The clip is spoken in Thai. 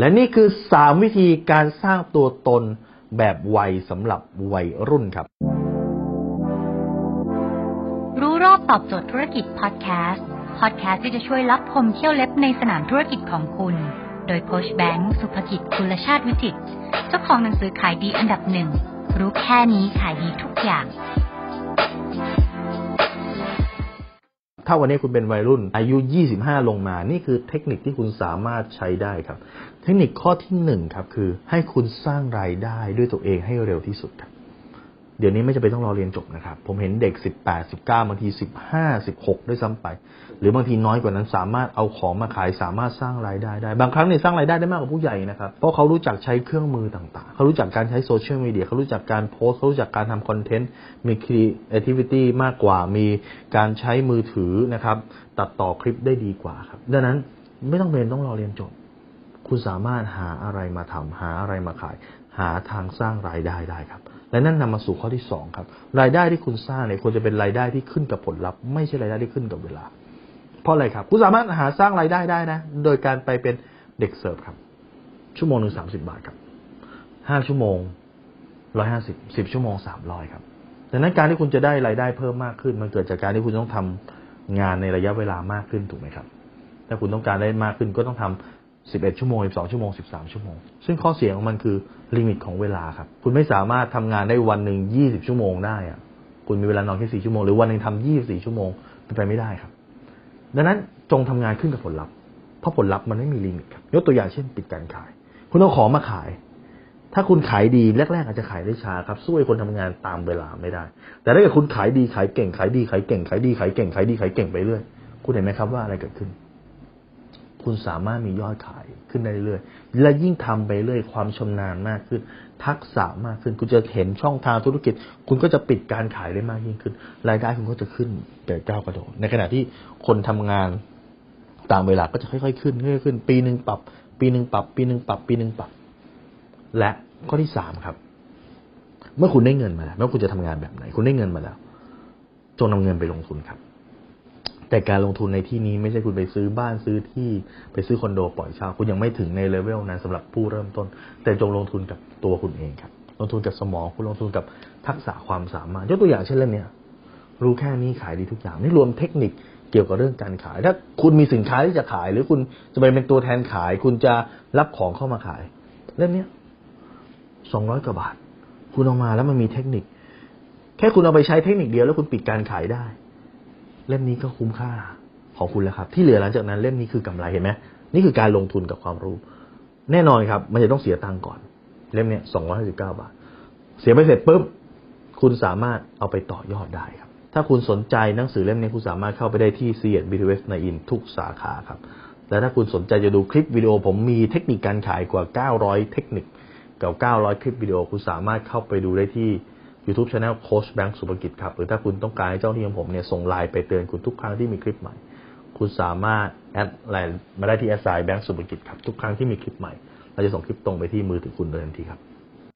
และนี่คือ 3 วิธีการสร้างตัวตนแบบวัยสำหรับวัยรุ่นครับ รู้รอบตอบโจทย์ธุรกิจพอดแคสต์ พอดแคสต์ที่จะช่วยรับพมเที่ยวเล็บในสนามธุรกิจของคุณ โดยโคชแบงค์สุภกิจคุณชาติวิจิตเจ้าของหนังสือขายดีอันดับหนึ่ง รู้แค่นี้ขายดีทุกอย่าง ถ้าวันนี้คุณเป็นวัยรุ่น อายุ 25 ลงมา นี่คือเทคนิคที่คุณสามารถใช้ได้ครับ เทคนิคข้อที่หนึ่งครับคือให้คุณสร้างรายได้ด้วยตัวเองให้เร็วที่สุดครับ เดี๋ยวนี้ไม่จำเป็นต้องรอเรียนจบนะครับ ผมเห็นเด็ก18 19บางที15 16ด้วยซ้ำไป หรือบางทีน้อยกว่านั้นสามารถเอาของมาขายสามารถสร้างรายได้ได้ บางครั้งเนี่ยสร้างรายได้ได้มากกว่าผู้ใหญ่นะครับ เพราะเขารู้จักใช้เครื่องมือต่างๆ เขารู้จักการใช้โซเชียลมีเดียเขารู้จักการโพสต์เขารู้จักการทำคอนเทนต์มี creativity มากกว่ามีการใช้มือถือนะครับ ตัดต่อคลิปได้ดีกว่าครับ ดังนั้นไม่ต้องเรียนต้องรอเรียนจบ คุณสามารถหาอะไรมาทำหาอะไรมาขาย หาทางสร้างรายได้ได้ครับ และนั่นนำมาสู่ข้อที่สองครับ รายได้ที่คุณสร้างเนี่ยควรจะเป็นรายได้ที่ขึ้นกับผลลัพธ์ไม่ใช่รายได้ที่ขึ้นกับเวลา เพราะอะไรครับ คุณสามารถหาสร้างรายได้ได้นะ โดยการไปเป็นเด็กเสิร์ฟครับ ชั่วโมงหนึ่งสามสิบาทครับห้าชั่วโมงร้อยห้าสิบสิบชั่วโมงสามร้อยครับดังนั้นการที่คุณจะได้รายได้เพิ่มมากขึ้น มันเกิดจากการที่คุณต้องทำงานในระยะเวลามากขึ้นถูกไหมครับ ถ้าคุณต้องการได้มากขึ้นก็ต้องทำ 11 ชั่วโมง 12 ชั่วโมง 13 ชั่วโมง ซึ่งข้อเสียของมันคือ limit ของเวลาครับ คุณไม่สามารถทำงานได้วันหนึ่ง 20 ชั่วโมงได้อะคุณมีเวลานอนแค่4ชั่วโมง หรือวันหนึ่งทำ24 ชั่วโมงเป็นไปไม่ได้ครับ ดังนั้นจงทำงานขึ้นกับผลลัพธ์ เพราะผลลัพธ์มันไม่มี limit ครับ ยกตัวอย่างเช่นปิดการขาย คุณเอาของมาขาย ถ้าคุณขายดีแรกๆอาจจะขายได้ช้าครับ สู้ไอ้คนทำงานตามเวลาไม่ได้ แต่ถ้าเกิดคุณขายดีขายเก่งขายดีขายเก่งขายดีขายเก่งขายดีขายเก่งไปเรื่อย คุณเห็นไหมครับว่าอะไรเกิดขึ้น คุณสามารถมียอดขายขึ้นได้เรื่อยๆและยิ่งทำไปเรื่อยความชำนาญมากขึ้น ทักษะมากขึ้น คุณจะเห็นช่องทางธุรกิจ คุณก็จะปิดการขายได้มากยิ่งขึ้น รายได้คุณก็จะขึ้นแต่ก้าวกระโดดในขณะที่คนทำงานตามเวลาก็จะค่อยๆขึ้นค่อยๆขึ้น ปีหนึ่งปรับ ปีหนึ่งปรับ ปีหนึ่งปรับ ปีหนึ่งปรับ และข้อที่สามครับ เมื่อคุณได้เงินมาแล้วไม่ว่าคุณจะทำงานแบบไหน คุณได้เงินมาแล้ว จงนำเงินไปลงทุนครับ แต่การลงทุนในที่นี้ไม่ใช่คุณไปซื้อบ้านซื้อที่ไปซื้อคอนโดปล่อยเช่าคุณยังไม่ถึงในเลเวลนั้นสำหรับผู้เริ่มต้น แต่จงลงทุนกับตัวคุณเองครับ ลงทุนกับสมองคุณลงทุนกับทักษะความสามารถยกตัวอย่างเช่นเรื่องเนี้ยรู้แค่นี้ขายดีทุกอย่างนี่รวมเทคนิคเกี่ยวกับเรื่องการขาย ถ้าคุณมีสินค้าที่จะขาย หรือคุณจะไปเป็นตัวแทนขาย คุณจะรับของเข้ามาขาย เล่มเนี้ยสองร้อยกว่าบาท คุณเอามาแล้วมันมีเทคนิค แค่คุณเอาไปใช้เทคนิคเดียวแล้วคุณปิดการขายได้ เล่มนี้ก็คุ้มค่าของคุณแล้วครับ ที่เหลือหลังจากนั้นเล่มนี้คือกำไรเห็นไหมนี่คือการลงทุนกับความรู้ แน่นอนครับ มันจะต้องเสียตังค์ก่อน เล่มเนี้ยสองร้อยห้าสิบเก้าบาท เสียไปเสร็จปุ๊บคุณสามารถเอาไปต่อยอดได้ครับ ถ้าคุณสนใจหนังสือเล่มนี้คุณสามารถเข้าไปได้ที่ c ียดบีทีเวสในอินทุกสาขาครับ และถ้าคุณสนใจจะดูคลิปวิดีโอ ผมมีเทคนิคการขายกว่า 900 เทคนิคกับ 900 คลิปวิดีโอคุณสามารถเข้าไปดูได้ที่ YouTube Channel โค้ชแบงค์สุภกิจครับ หรือถ้าคุณต้องการให้เจ้าหน้าที่ของผมเนี่ยส่งไลน์ไปเตือนคุณทุกครั้งที่มีคลิปใหม่ คุณสามารถ add ไลน์มาได้ที่ at sign แบงค์สุภกิจครับ ทุกครั้งที่มีคลิปใหม่ เราจะส่งคลิปตรงไปที่มือถือคุณโดยทันทีครับ